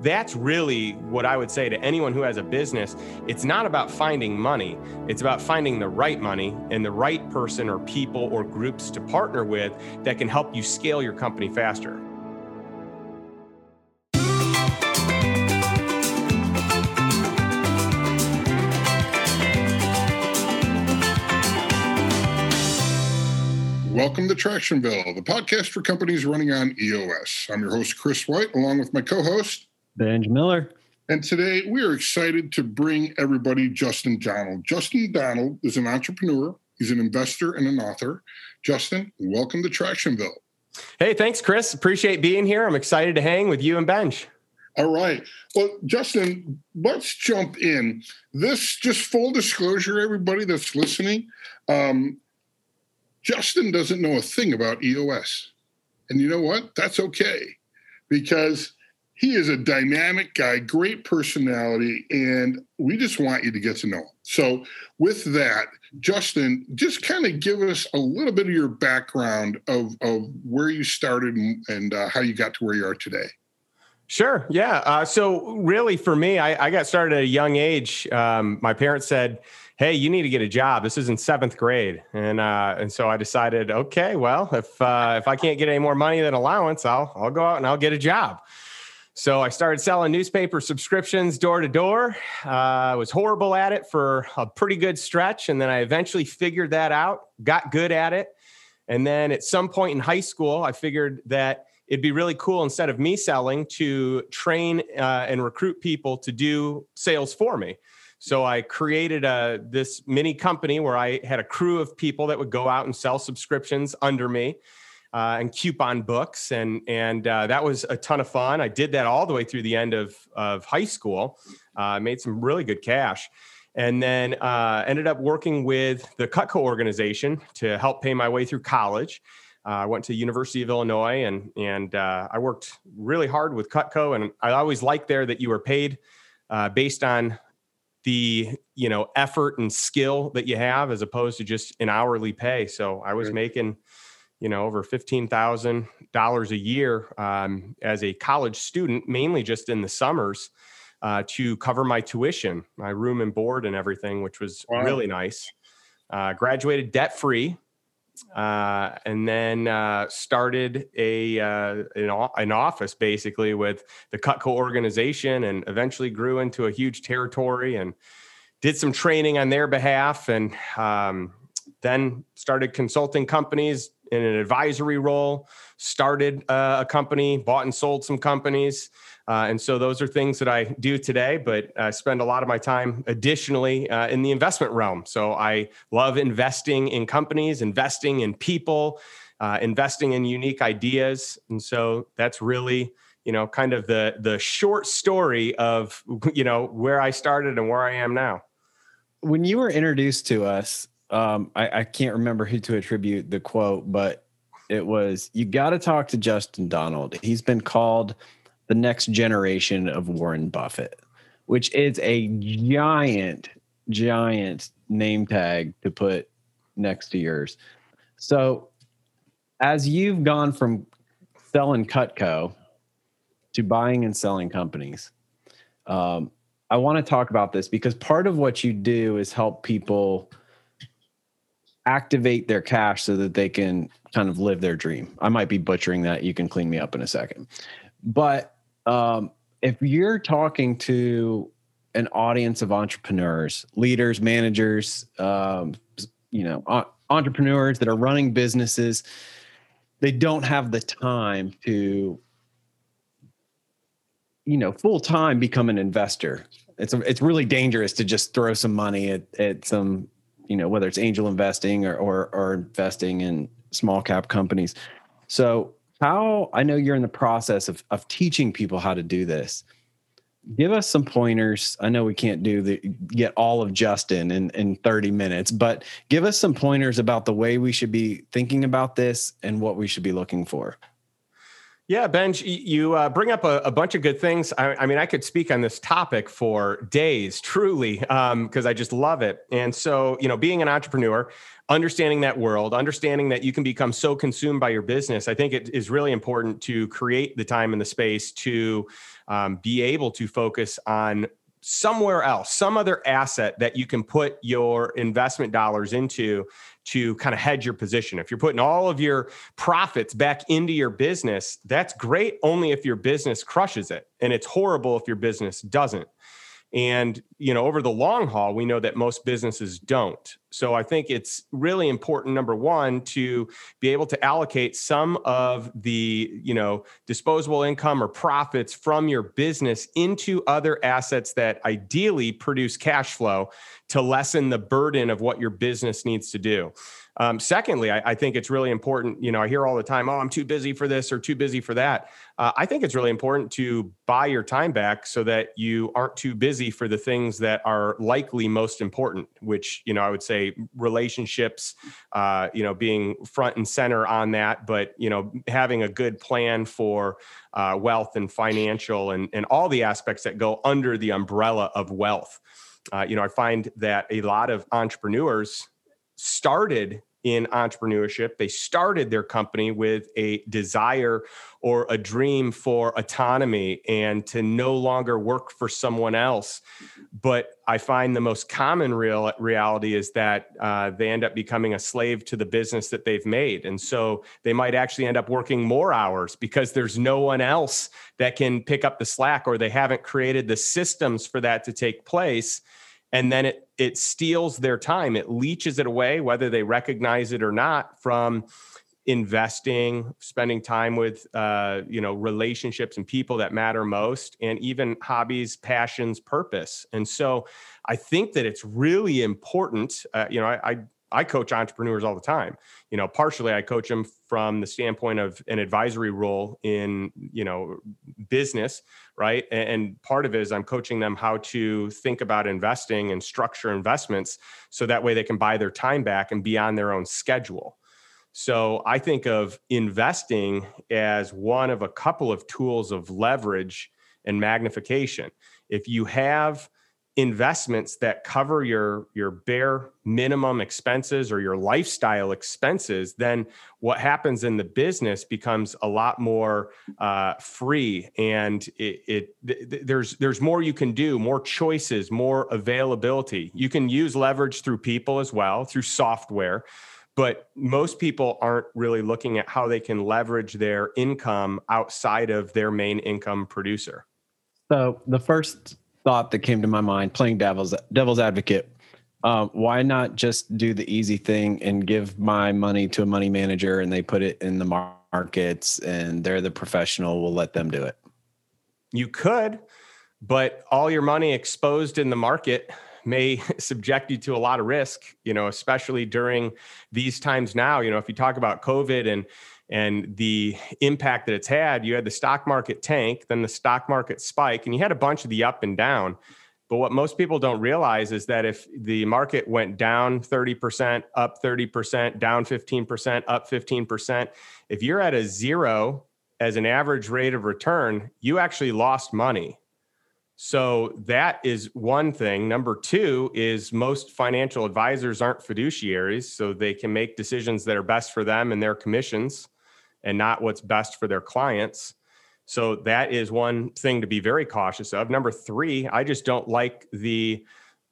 that's really what I would say to anyone who has a business. It's not about finding money, it's about finding the right money and the right person or people or groups to partner with that can help you scale your company faster. Welcome to Tractionville, the podcast for companies running on EOS. I'm your host, Chris White, along with my co host, Benj Miller. And today we are excited to bring everybody Justin Donald. Justin Donald is an entrepreneur, he's an investor, and an author. Justin, welcome to Tractionville. Hey, thanks, Chris. Appreciate being here. I'm excited to hang with you and Benj. All right. Well, Justin, let's jump in. This, just full disclosure, everybody that's listening, um, Justin doesn't know a thing about EOS. And you know what? That's okay because he is a dynamic guy, great personality, and we just want you to get to know him. So, with that, Justin, just kind of give us a little bit of your background of, of where you started and, and uh, how you got to where you are today. Sure. Yeah. Uh, so, really, for me, I, I, got started at a young age. Um, my parents said, hey, you need to get a job. This is in seventh grade, and uh, and so I decided, okay, well, if uh, if I can't get any more money than allowance, I'll I'll go out and I'll get a job. So I started selling newspaper subscriptions door to door. Uh, I was horrible at it for a pretty good stretch, and then I eventually figured that out, got good at it, and then at some point in high school, I figured that it'd be really cool instead of me selling to train uh, and recruit people to do sales for me. So I created a this mini company where I had a crew of people that would go out and sell subscriptions under me. Uh, and coupon books, and and uh, that was a ton of fun. I did that all the way through the end of of high school. Uh, made some really good cash, and then uh, ended up working with the Cutco organization to help pay my way through college. Uh, I went to University of Illinois, and and uh, I worked really hard with Cutco, and I always liked there that you were paid based on the you know effort and skill that you have as opposed to just an hourly pay so i was making you know over $15000 a year um, as a college student mainly just in the summers uh, to cover my tuition my room and board and everything which was wow. really nice uh, graduated debt free uh, and then uh, started a uh, an, an, office basically with the Cutco organization, and eventually grew into a huge territory and did some training on their behalf, and um, then started consulting companies in an advisory role. Started uh, a company, bought and sold some companies. Uh, and so those are things that I do today, but I spend a lot of my time additionally uh, in the investment realm. So I love investing in companies, investing in people, uh, investing in unique ideas. And so that's really, you know, kind of the the short story of you know where I started and where I am now. When you were introduced to us, um, I, I can't remember who to attribute the quote, but it was you got to talk to Justin Donald. He's been called the next generation of Warren Buffett, which is a giant, giant name tag to put next to yours. So, as you've gone from selling Cutco to buying and selling companies, um, I want to talk about this because part of what you do is help people activate their cash so that they can kind of live their dream. I might be butchering that. You can clean me up in a second. But um, if you're talking to an audience of entrepreneurs, leaders, managers, um, you know, entrepreneurs that are running businesses, they don't have the time to, you know, full time become an investor. It's a, it's really dangerous to just throw some money at, at some, you know, whether it's angel investing or, or, or investing in small cap companies. So how I know you're in the process of of teaching people how to do this. Give us some pointers. I know we can't do the get all of Justin in in 30 minutes, but give us some pointers about the way we should be thinking about this and what we should be looking for. Yeah, Benj, you uh, bring up a, a, bunch of good things. I, I, mean, I could speak on this topic for days, truly, because um, I just love it. And so, you know, being an entrepreneur, understanding that world, understanding that you can become so consumed by your business, I think it is really important to create the time and the space to um, be able to focus on somewhere else, some other asset that you can put your investment dollars into to kind of hedge your position. If you're putting all of your profits back into your business, that's great only if your business crushes it. And it's horrible if your business doesn't. And, you know, over the long haul, we know that most businesses don't. So I think it's really important, number one, to be able to allocate some of the, you know, disposable income or profits from your business into other assets that ideally produce cash flow to lessen the burden of what your business needs to do. Um, secondly, I, I, think it's really important. You know, I hear all the time, "Oh, I'm too busy for this or too busy for that." Uh, I think it's really important to buy your time back so that you aren't too busy for the things that are likely most important. Which you know, I would say relationships. Uh, you know, being front and center on that, but you know, having a good plan for uh, wealth and financial and and all the aspects that go under the umbrella of wealth. Uh, you know, I find that a lot of entrepreneurs started in entrepreneurship. They started their company with a desire or a dream for autonomy and to no longer work for someone else. But I find the most common real reality is that uh, they end up becoming a slave to the business that they've made. And so they might actually end up working more hours because there's no one else that can pick up the slack or they haven't created the systems for that to take place and then it it steals their time. It leeches it away whether they recognize it or not from investing spending time with uh, you know relationships and people that matter most and even hobbies passions purpose. And so i think that it's really important uh, you know I, I I coach entrepreneurs all the time. You know, partially I coach them from the standpoint of an advisory role in, you know, business, right? And part of it is I'm coaching them how to think about investing and structure investments so that way they can buy their time back and be on their own schedule. So I think of investing as one of a couple of tools of leverage and magnification. If you have investments that cover your your bare minimum expenses or your lifestyle expenses then what happens in the business becomes a lot more uh, free. And it, it th- there's there's more you can do more choices more availability. You can use leverage through people as well through software but most people aren't really looking at how they can leverage their income outside of their main income producer. So the first thought that came to my mind playing devil's devil's advocate. Um, why not just do the easy thing and give my money to a money manager and they put it in the markets and they're the professional we'll let them do it? You could but all your money exposed in the market may subject you to a lot of risk you know especially during these times now. You know if you talk about covid and and the impact that it's had. You had the stock market tank, then the stock market spike, and you had a bunch of the up and down. But what most people don't realize is that if the market went down 30%, up 30%, down 15%, up 15%, if you're at a zero as an average rate of return, you actually lost money. So that is one thing. Number two is most financial advisors aren't fiduciaries, so they can make decisions that are best for them and their commissions and not what's best for their clients. So that is one thing to be very cautious of. Number three, I just don't like the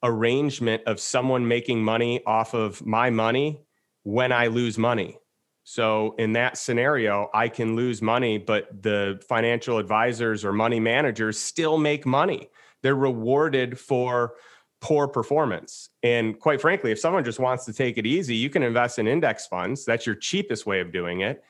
arrangement of someone making money off of my money when I lose money. So in that scenario, I can lose money, but the financial advisors or money managers still make money. They're rewarded for poor performance. And quite frankly, if someone just wants to take it easy, you can invest in index funds. That's your cheapest way of doing it.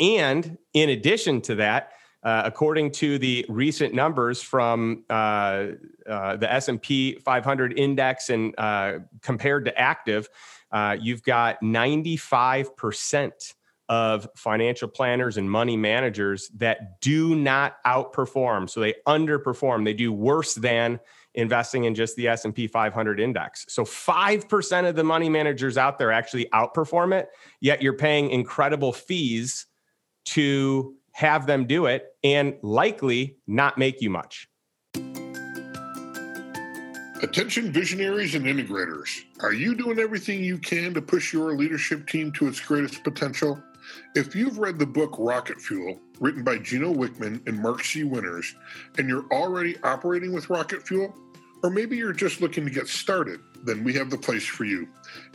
And in addition to that, uh, according to the recent numbers from uh, uh, the S&P 500 index and uh, compared to active, uh, you've got 95% of financial planners and money managers that do not outperform. So they underperform. They do worse than investing in just the S&P 500 index. So 5% of the money managers out there actually outperform it, yet you're paying incredible fees to have them do it, and likely not make you much. Attention visionaries and integrators. Are you doing everything you can to push your leadership team to its greatest potential? If you've read the book Rocket Fuel, written by Gino Wickman and Mark C. Winters, and you're already operating with Rocket Fuel, or maybe you're just looking to get started, then we have the place for you.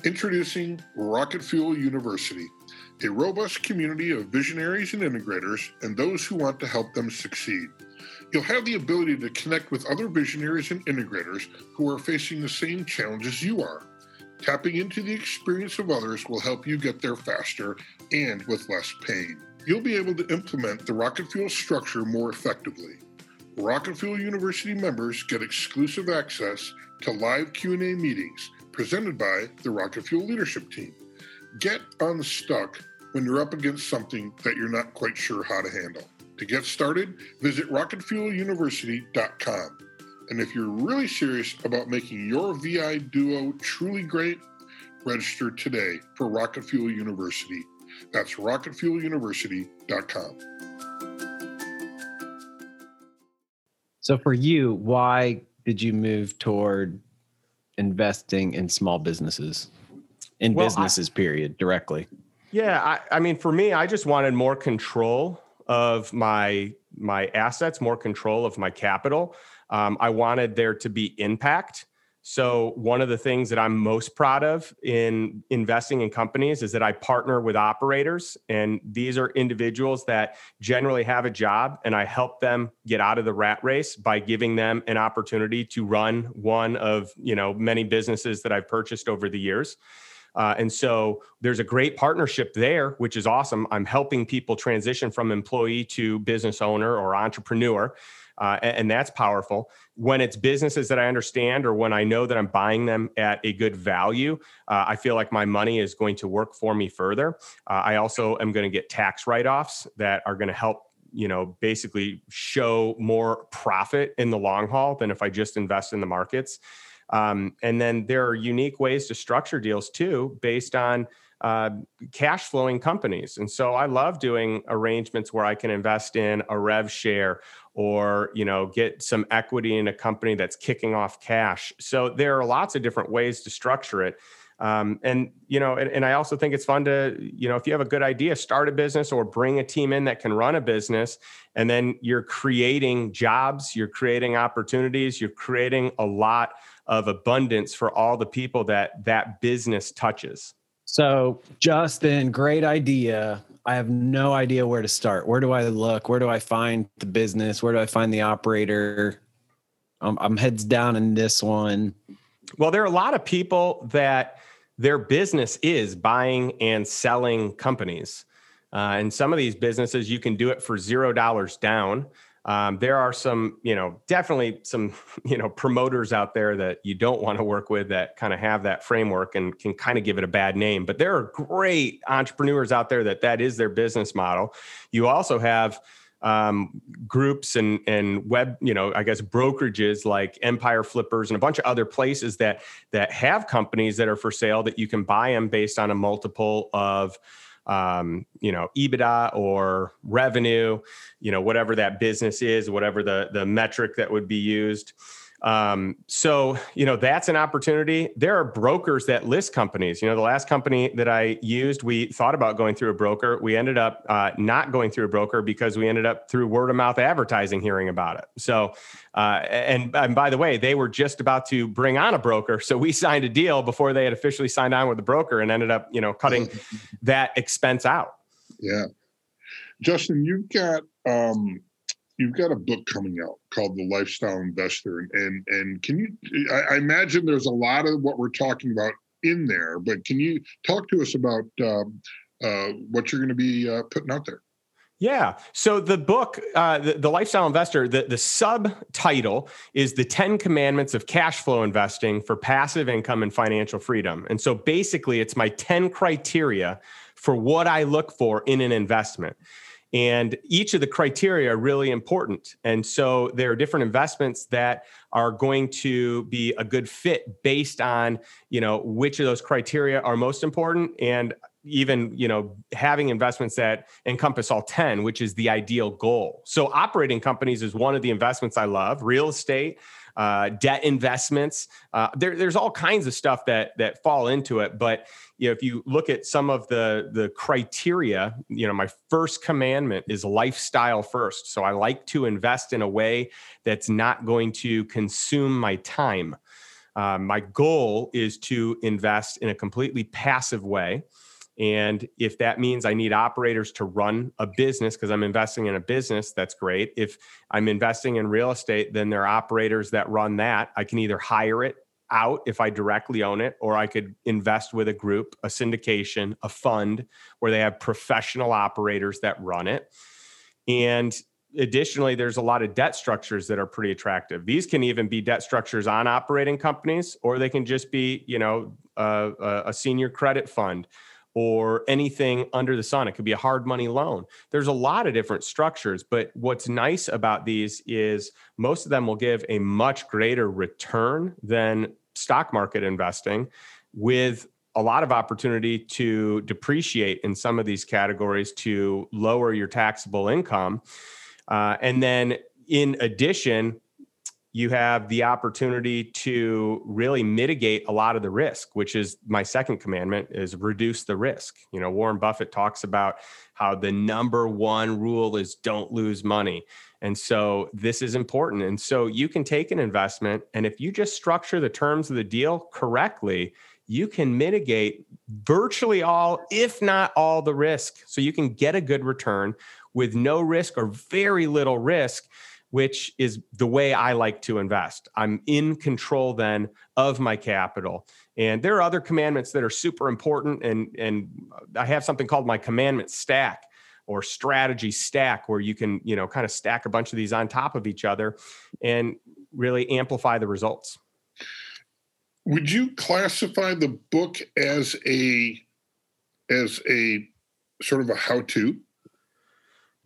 Introducing Rocket Fuel University, a robust community of visionaries and integrators and those who want to help them succeed. You'll have the ability to connect with other visionaries and integrators who are facing the same challenges you are. Tapping into the experience of others will help you get there faster and with less pain. You'll be able to implement the Rocket Fuel structure more effectively. Rocket Fuel University members get exclusive access to live Q&A meetings presented by the Rocket Fuel leadership team. Get unstuck when you're up against something that you're not quite sure how to handle. To get started, visit rocketfueluniversity.com. And if you're really serious about making your VI duo truly great, register today for Rocket Fuel University. That's rocketfueluniversity.com. So for you, why did you move toward investing in small businesses? In Well, I- businesses, period, directly. Yeah, I, I mean, for me, I just wanted more control of my my assets, more control of my capital. Um, I wanted there to be impact. So one of the things that I'm most proud of in investing in companies is that I partner with operators, and these are individuals that generally have a job, and I help them get out of the rat race by giving them an opportunity to run one of you know many businesses that I've purchased over the years. Uh, and so there's a great partnership there, which is awesome. I'm helping people transition from employee to business owner or entrepreneur. Uh, and, and that's powerful. When it's businesses that I understand or when I know that I'm buying them at a good value, uh, I feel like my money is going to work for me further. Uh, I also am going to get tax write offs that are going to help you know basically show more profit in the long haul than if i just invest in the markets um, and then there are unique ways to structure deals too, based on uh, cash flowing companies. And so I love doing arrangements where I can invest in a rev share or you know get some equity in a company that's kicking off cash. So there are lots of different ways to structure it. Um, and you know, and, and I also think it's fun to you know if you have a good idea, start a business or bring a team in that can run a business, and then you're creating jobs, you're creating opportunities, you're creating a lot of abundance for all the people that that business touches. So, Justin, great idea. I have no idea where to start. Where do I look? Where do I find the business? Where do I find the operator? Um, I'm heads down in this one. Well, there are a lot of people that their business is buying and selling companies. Uh, and some of these businesses, you can do it for zero dollars down. Um, there are some, you know, definitely some, you know, promoters out there that you don't want to work with that kind of have that framework and can kind of give it a bad name. But there are great entrepreneurs out there that that is their business model. You also have um, groups and and web, you know, I guess brokerages like Empire Flippers and a bunch of other places that that have companies that are for sale that you can buy them based on a multiple of um, you know, EBITDA or revenue, you know, whatever that business is, whatever the the metric that would be used. Um, so, you know, that's an opportunity. There are brokers that list companies. You know, the last company that I used, we thought about going through a broker. We ended up uh, not going through a broker because we ended up through word of mouth advertising hearing about it. So, uh, and, and by the way, they were just about to bring on a broker. So we signed a deal before they had officially signed on with the broker and ended up, you know, cutting that expense out. Yeah. Justin, you've got um, you've got a book coming out called The Lifestyle Investor, and and, and can you? I, I, imagine there's a lot of what we're talking about in there, but can you talk to us about um, uh, what you're going to be uh, putting out there? Yeah. So the book, uh, the, the, Lifestyle Investor, the, the subtitle is The 10 Commandments of Cash Flow Investing for Passive Income and Financial Freedom. And so basically, it's my 10 criteria for what I look for in an investment. And each of the criteria are really important. And so there are different investments that are going to be a good fit based on, you know, which of those criteria are most important. And even you know having investments that encompass all 10 which is the ideal goal so operating companies is one of the investments i love real estate uh, debt investments. Uh, there, there's all kinds of stuff that that fall into it. But you know, if you look at some of the the criteria, you know, my first commandment is lifestyle first. So I like to invest in a way that's not going to consume my time. Uh, my goal is to invest in a completely passive way and if that means I need operators to run a business because I'm investing in a business, that's great. If I'm investing in real estate, then there are operators that run that. I can either hire it out if I directly own it, or I could invest with a group, a syndication, a fund where they have professional operators that run it. And additionally, there's a lot of debt structures that are pretty attractive. These can even be debt structures on operating companies, or they can just be, you know, a, a senior credit fund or anything under the sun. It could be a hard money loan. There's a lot of different structures, but what's nice about these is most of them will give a much greater return than stock market investing with a lot of opportunity to depreciate in some of these categories to lower your taxable income. Uh, and then in addition, you have the opportunity to really mitigate a lot of the risk which is my second commandment is reduce the risk. You know warren buffett talks about how the number one rule is don't lose money. And so this is important. And so you can take an investment and if you just structure the terms of the deal correctly you can mitigate virtually all if not all the risk. So you can get a good return with no risk or very little risk which is the way I like to invest. I'm in control then of my capital. And there are other commandments that are super important. And, and I have something called my commandment stack or strategy stack where you can, you know, kind of stack a bunch of these on top of each other and really amplify the results. Would you classify the book as a as a sort of a how-to?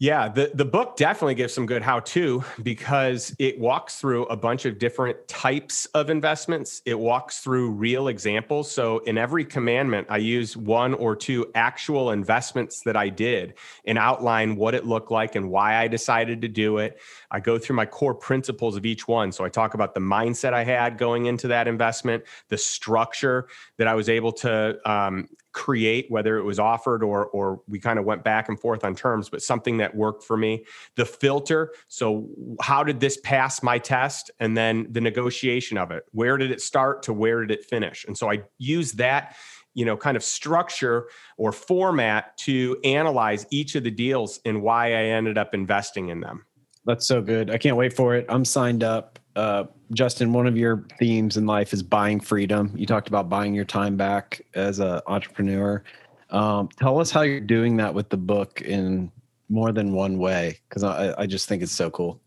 Yeah, the, the book definitely gives some good how to because it walks through a bunch of different types of investments. It walks through real examples. So, in every commandment, I use one or two actual investments that I did and outline what it looked like and why I decided to do it. I go through my core principles of each one. So, I talk about the mindset I had going into that investment, the structure that I was able to um, create, whether it was offered or or we kind of went back and forth on terms, but something that worked for me. The filter. So how did this pass my test? And then the negotiation of it. Where did it start to where did it finish? And so I use that you know kind of structure or format to analyze each of the deals and why I ended up investing in them. That's so good. I can't wait for it. I'm signed up. Uh, Justin, one of your themes in life is buying freedom. You talked about buying your time back as an entrepreneur. Um, tell us how you're doing that with the book in more than one way, because I, I just think it's so cool.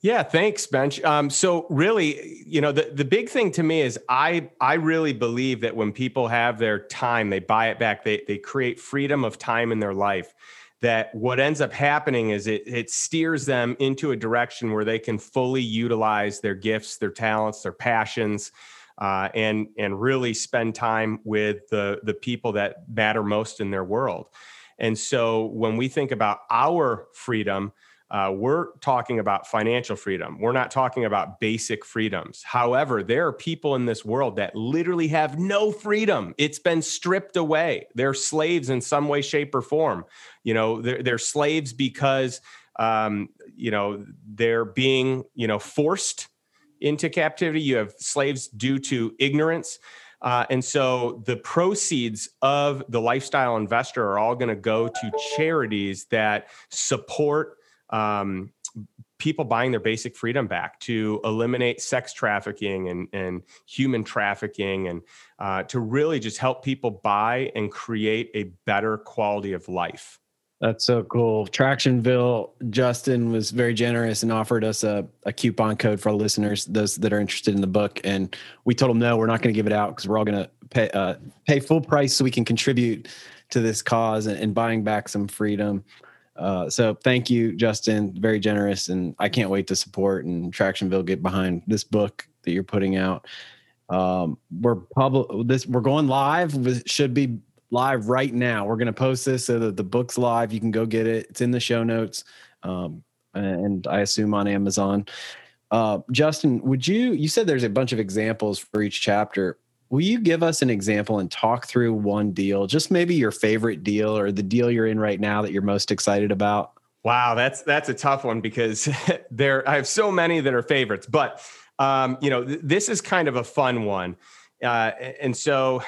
Yeah, thanks, Benj. Um, so really, you know, the, the big thing to me is I I really believe that when people have their time, they buy it back. They they create freedom of time in their life that what ends up happening is it, it steers them into a direction where they can fully utilize their gifts, their talents, their passions, uh, and and really spend time with the the people that matter most in their world. And so when we think about our freedom, uh, we're talking about financial freedom. We're not talking about basic freedoms. However, there are people in this world that literally have no freedom. It's been stripped away. They're slaves in some way, shape, or form. You know, they're, they're slaves because, um, you know, they're being, you know, forced into captivity. You have slaves due to ignorance. Uh, and so the proceeds of the lifestyle investor are all going to go to charities that support um, people buying their basic freedom back to eliminate sex trafficking and, and human trafficking and uh, to really just help people buy and create a better quality of life. That's so cool. Tractionville, Justin was very generous and offered us a, a coupon code for our listeners, those that are interested in the book. And we told them, no, we're not going to give it out because we're all going to pay, uh, pay full price so we can contribute to this cause and, and buying back some freedom. Uh, so thank you, Justin. Very generous, and I can't wait to support and Tractionville get behind this book that you're putting out. Um, we're public. This we're going live. Should be live right now. We're going to post this so that the book's live. You can go get it. It's in the show notes, um, and I assume on Amazon. Uh, Justin, would you? You said there's a bunch of examples for each chapter. Will you give us an example and talk through one deal, just maybe your favorite deal or the deal you're in right now that you're most excited about? Wow, that's that's a tough one because there I have so many that are favorites, but um, you know th- this is kind of a fun one, uh, and so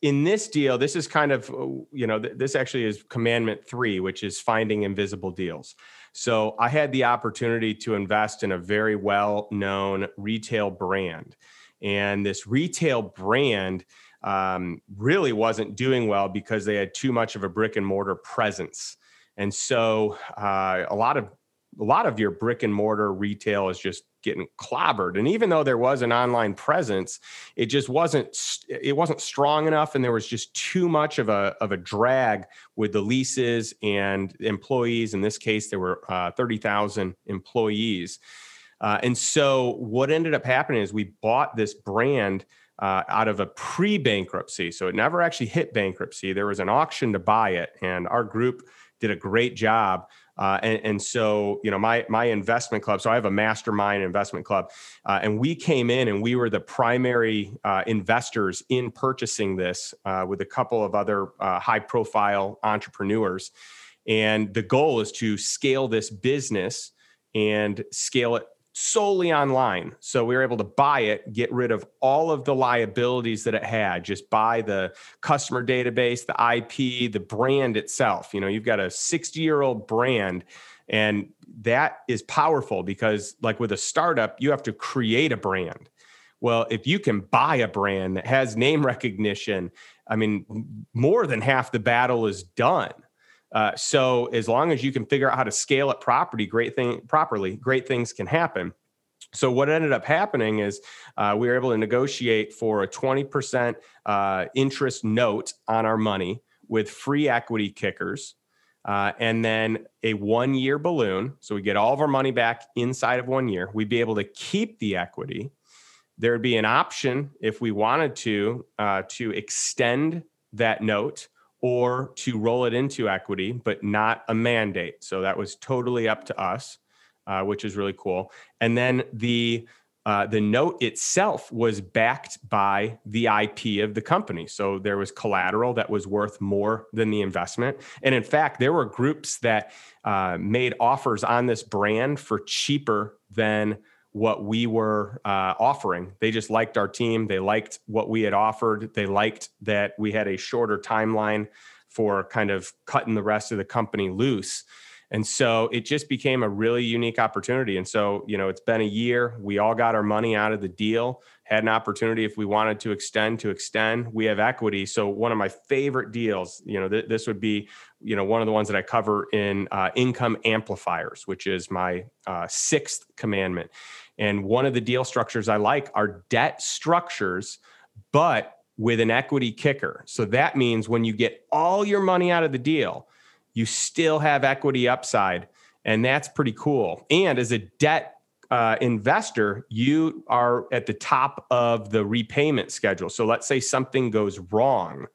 in this deal, this is kind of you know th- this actually is commandment three, which is finding invisible deals. So I had the opportunity to invest in a very well known retail brand, and this retail brand um, really wasn't doing well because they had too much of a brick and mortar presence. And so uh, a lot of a lot of your brick and mortar retail is just getting clobbered. And even though there was an online presence it just wasn't it wasn't strong enough and there was just too much of a of a drag with the leases and employees. In this case there were uh, 30,000 employees uh, and so what ended up happening is we bought this brand uh, out of a pre bankruptcy. So it never actually hit bankruptcy. There was an auction to buy it, and our group did a great job. Uh, and, and, so, you know, my my investment club. So I have a mastermind investment club, uh, and we came in and we were the primary uh, investors in purchasing this uh, with a couple of other uh, high profile entrepreneurs. And the goal is to scale this business and scale it solely online. So we were able to buy it, get rid of all of the liabilities that it had, just buy the customer database, the IP, the brand itself. You know, you've got a 60 year old brand. And that is powerful because, like with a startup, you have to create a brand. Well, if you can buy a brand that has name recognition, I mean, more than half the battle is done. Uh, so as long as you can figure out how to scale it property, great thing properly, great things can happen. So what ended up happening is uh, we were able to negotiate for a 20% uh, interest note on our money with free equity kickers. Uh, and then a one year balloon. So we get all of our money back inside of one year. We'd be able to keep the equity. There'd be an option if we wanted to uh, to extend that note or to roll it into equity, but not a mandate. So that was totally up to us, uh, which is really cool. And then the uh, the note itself was backed by the IP of the company. So there was collateral that was worth more than the investment. And in fact, there were groups that uh, made offers on this brand for cheaper than what we were uh, offering. They just liked our team. They liked what we had offered. They liked that we had a shorter timeline for kind of cutting the rest of the company loose. And so it just became a really unique opportunity. And so, you know, it's been a year. We all got our money out of the deal, had an opportunity if we wanted to extend to extend. We have equity. So, one of my favorite deals, you know, th- this would be, you know, one of the ones that I cover in uh, income amplifiers, which is my uh, sixth commandment. And one of the deal structures I like are debt structures, but with an equity kicker. So that means when you get all your money out of the deal, you still have equity upside. And that's pretty cool. And as a debt uh, investor, you are at the top of the repayment schedule. So let's say something goes wrong.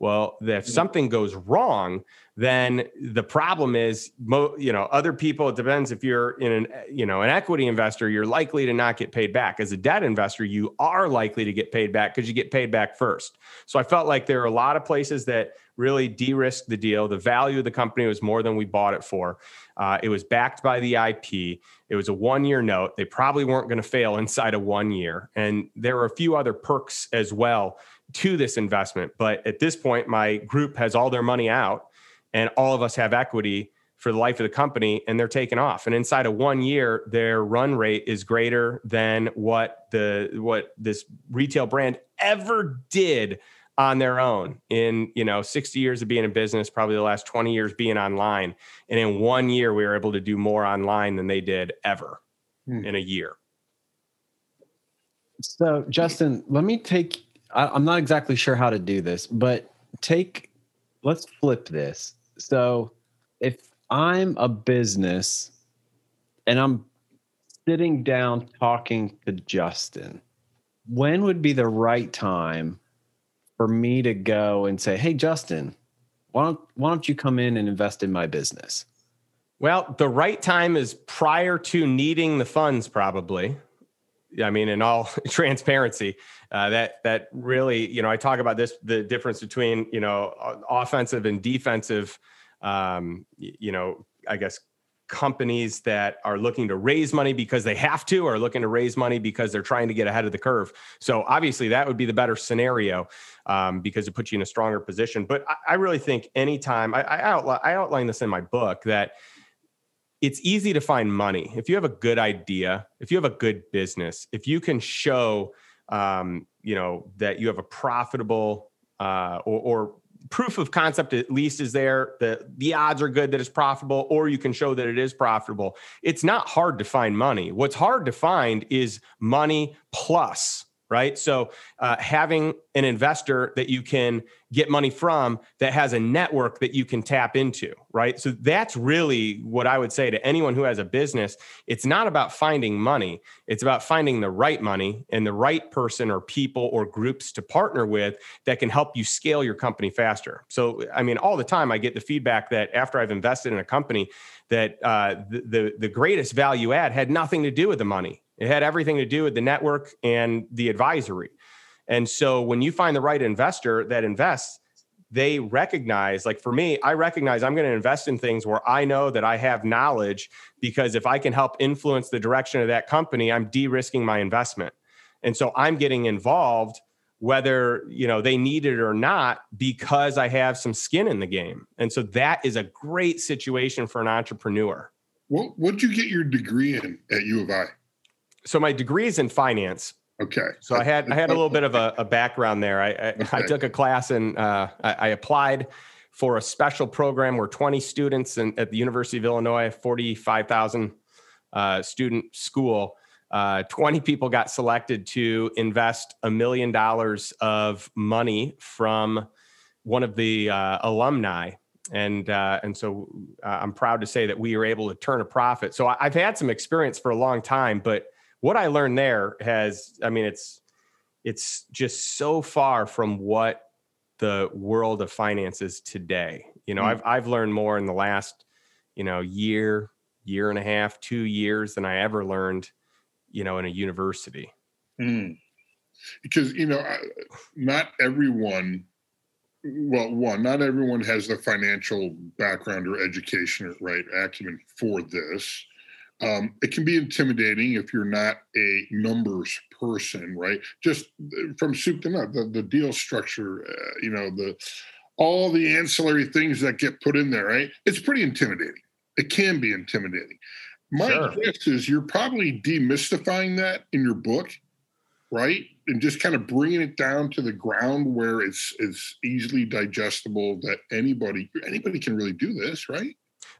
Well, if something goes wrong, then the problem is you know other people it depends if you're in an you know an equity investor you're likely to not get paid back. As a debt investor you are likely to get paid back because you get paid back first. So i felt like there are a lot of places that really de-risked the deal. The value of the company was more than we bought it for. Uh, it was backed by the ip it was a one year note. They probably weren't going to fail inside of one year. And there were a few other perks as well to this investment. But at this point my group has all their money out and all of us have equity for the life of the company and they're taking off. And inside of one year their run rate is greater than what the what this retail brand ever did on their own in you know 60 years of being in business probably the last 20 years being online. And in one year we were able to do more online than they did ever hmm. in a year. So justin let me take I, i'm not exactly sure how to do this but take let's flip this so if I'm a business and I'm sitting down talking to Justin, when would be the right time for me to go and say, "Hey, Justin, why don't why don't you come in and invest in my business?" Well, the right time is prior to needing the funds, probably. I mean, in all transparency, uh, that that really, you know, I talk about this the difference between you know offensive and defensive, um, you know, I guess companies that are looking to raise money because they have to or looking to raise money because they're trying to get ahead of the curve. So obviously that would be the better scenario um, because it puts you in a stronger position. But i, I really think anytime I, I, outline, I outline this in my book that it's easy to find money. If you have a good idea if you have a good business if you can show um, you know that you have a profitable uh, or, or proof of concept at least is there the the odds are good that it's profitable or you can show that it is profitable it's not hard to find money. What's hard to find is money plus right? So uh, having an investor that you can get money from that has a network that you can tap into, right? So that's really what I would say to anyone who has a business. It's not about finding money, it's about finding the right money and the right person or people or groups to partner with that can help you scale your company faster. So, I mean, all the time I get the feedback that after I've invested in a company, that uh, the, the the greatest value add had nothing to do with the money it had everything to do with the network and the advisory. And so when you find the right investor that invests, they recognize, like for me, I recognize I'm going to invest in things where I know that I have knowledge because if I can help influence the direction of that company, I'm de risking my investment. And so I'm getting involved whether you know they need it or not because i have some skin in the game and so that is a great situation for an entrepreneur what did you get your degree in at u of i so my degree is in finance. Okay. So I had I had a little bit of a, a background there. I I, okay. I, took a class and uh, I, I, applied for a special program where 20 students in, at the University of Illinois, 45,000 uh, student school, uh, 20 people got selected to invest a million dollars of money from one of the uh, alumni and uh, and so uh, I'm proud to say that we were able to turn a profit. So I, have had some experience for a long time, but what I learned there has, I mean, it's it's just so far from what the world of finance is today. You know, mm. I've I've learned more in the last, you know, year, year and a half, two years than I ever learned, you know, in a university. Mm. Because you know, not everyone well one not everyone has the financial background or education or right acumen for this um, it can be intimidating if you're not a numbers person, right? Just uh, from soup to nut, the, the deal structure, uh, you know, the all the ancillary things that get put in there, right? It's pretty intimidating. It can be intimidating. My sure. guess is you're probably demystifying that in your book, right? And just kind of bringing it down to the ground where it's it's easily digestible that anybody anybody can really do this, right?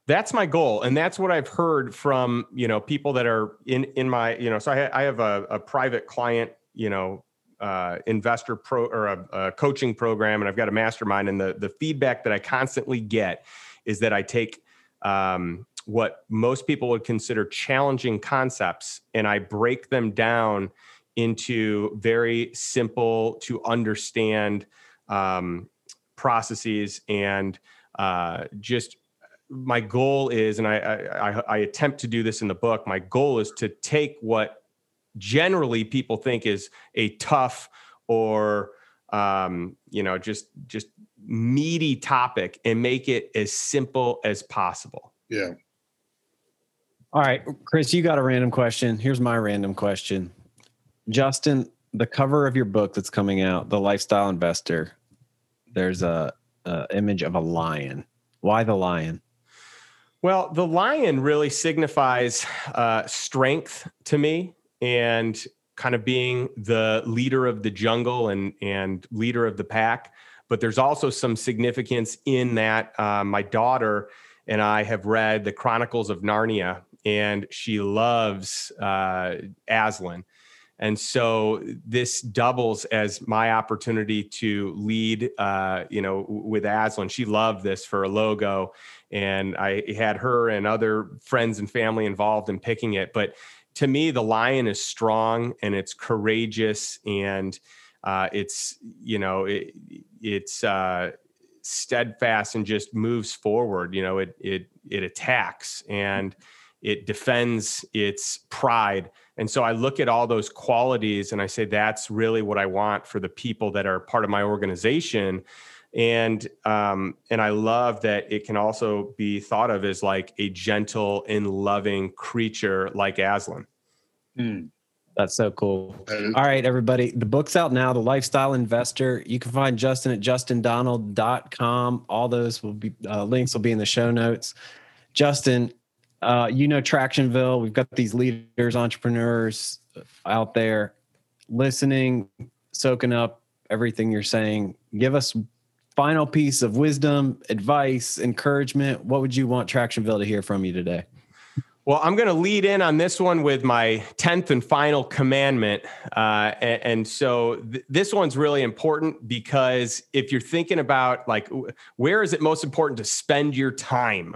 That's my goal and that's what i've heard from you know people that are in in my you know so i, I have a, a private client you know uh, investor pro or a, a, coaching program and i've got a mastermind and the the feedback that i constantly get is that i take um, what most people would consider challenging concepts and i break them down into very simple to understand um, processes and uh, just my goal is, and I, I, I attempt to do this in the book. My goal is to take what generally people think is a tough or um, you know just just meaty topic and make it as simple as possible. Yeah. All right, Chris, you got a random question. Here's my random question. Justin, the cover of your book that's coming out, The Lifestyle Investor, there's a, a image of a lion. Why the lion? Well, the lion really signifies uh, strength to me and kind of being the leader of the jungle and, and leader of the pack. But there's also some significance in that uh, my daughter and I have read the Chronicles of Narnia, and she loves uh, Aslan. And so this doubles as my opportunity to lead, uh, you know, with Aslan. She loved this for a logo, and I had her and other friends and family involved in picking it. But to me, the lion is strong and it's courageous and Uh, it's you know it, it's uh, steadfast and just moves forward. You know it it it attacks and it defends its pride. And so I look at all those qualities and I say that's really what I want for the people that are part of my organization and um, and I love that it can also be thought of as like a gentle and loving creature like Aslan. Mm. That's so cool. All right, everybody. The book's out now, The Lifestyle Investor. You can find Justin at justindonald.com. All those will be uh, links will be in the show notes. Justin, uh, you know Tractionville. We've got these leaders, entrepreneurs out there listening, soaking up everything you're saying. Give us final piece of wisdom, advice, encouragement. What would you want Tractionville to hear from you today? Well, I'm going to lead in on this one with my 10th and final commandment. Uh, and, and, so th- this one's really important because if you're thinking about like, where is it most important to spend your time?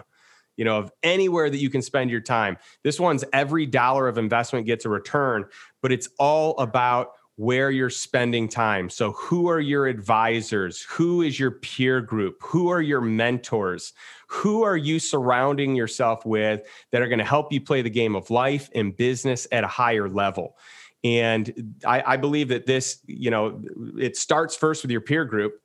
You know, of anywhere that you can spend your time. This one's every dollar of investment gets a return, but it's all about where you're spending time. So, who are your advisors? Who is your peer group? Who are your mentors? Who are you surrounding yourself with that are going to help you play the game of life and business at a higher level? And I, I believe that this, you know, it starts first with your peer group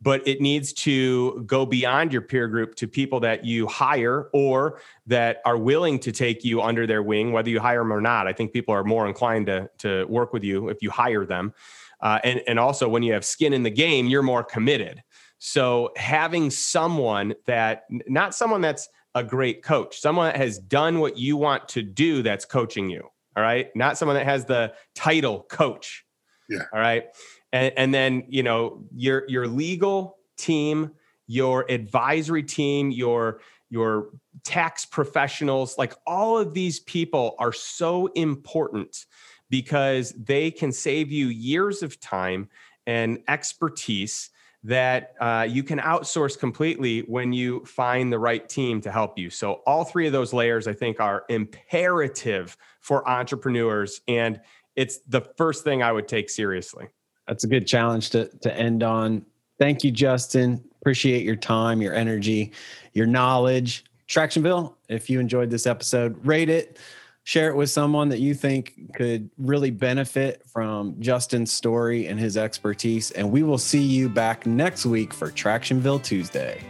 but it needs to go beyond your peer group to people that you hire or that are willing to take you under their wing, whether you hire them or not. I think people are more inclined to, to work with you if you hire them. Uh, and, and also, when you have skin in the game, you're more committed. So, having someone that, not someone that's a great coach, someone that has done what you want to do that's coaching you. All right. Not someone that has the title coach. Yeah. All right and, and then you know your your legal team your advisory team your your tax professionals like all of these people are so important because they can save you years of time and expertise that uh, you can outsource completely when you find the right team to help you. So, all three of those layers, I think, are imperative for entrepreneurs. And it's the first thing I would take seriously. That's a good challenge to to end on. Thank you, Justin. Appreciate your time, your energy, your knowledge. Tractionville, if you enjoyed this episode, rate it, share it with someone that you think could really benefit from Justin's story and his expertise. And we will see you back next week for Tractionville Tuesday.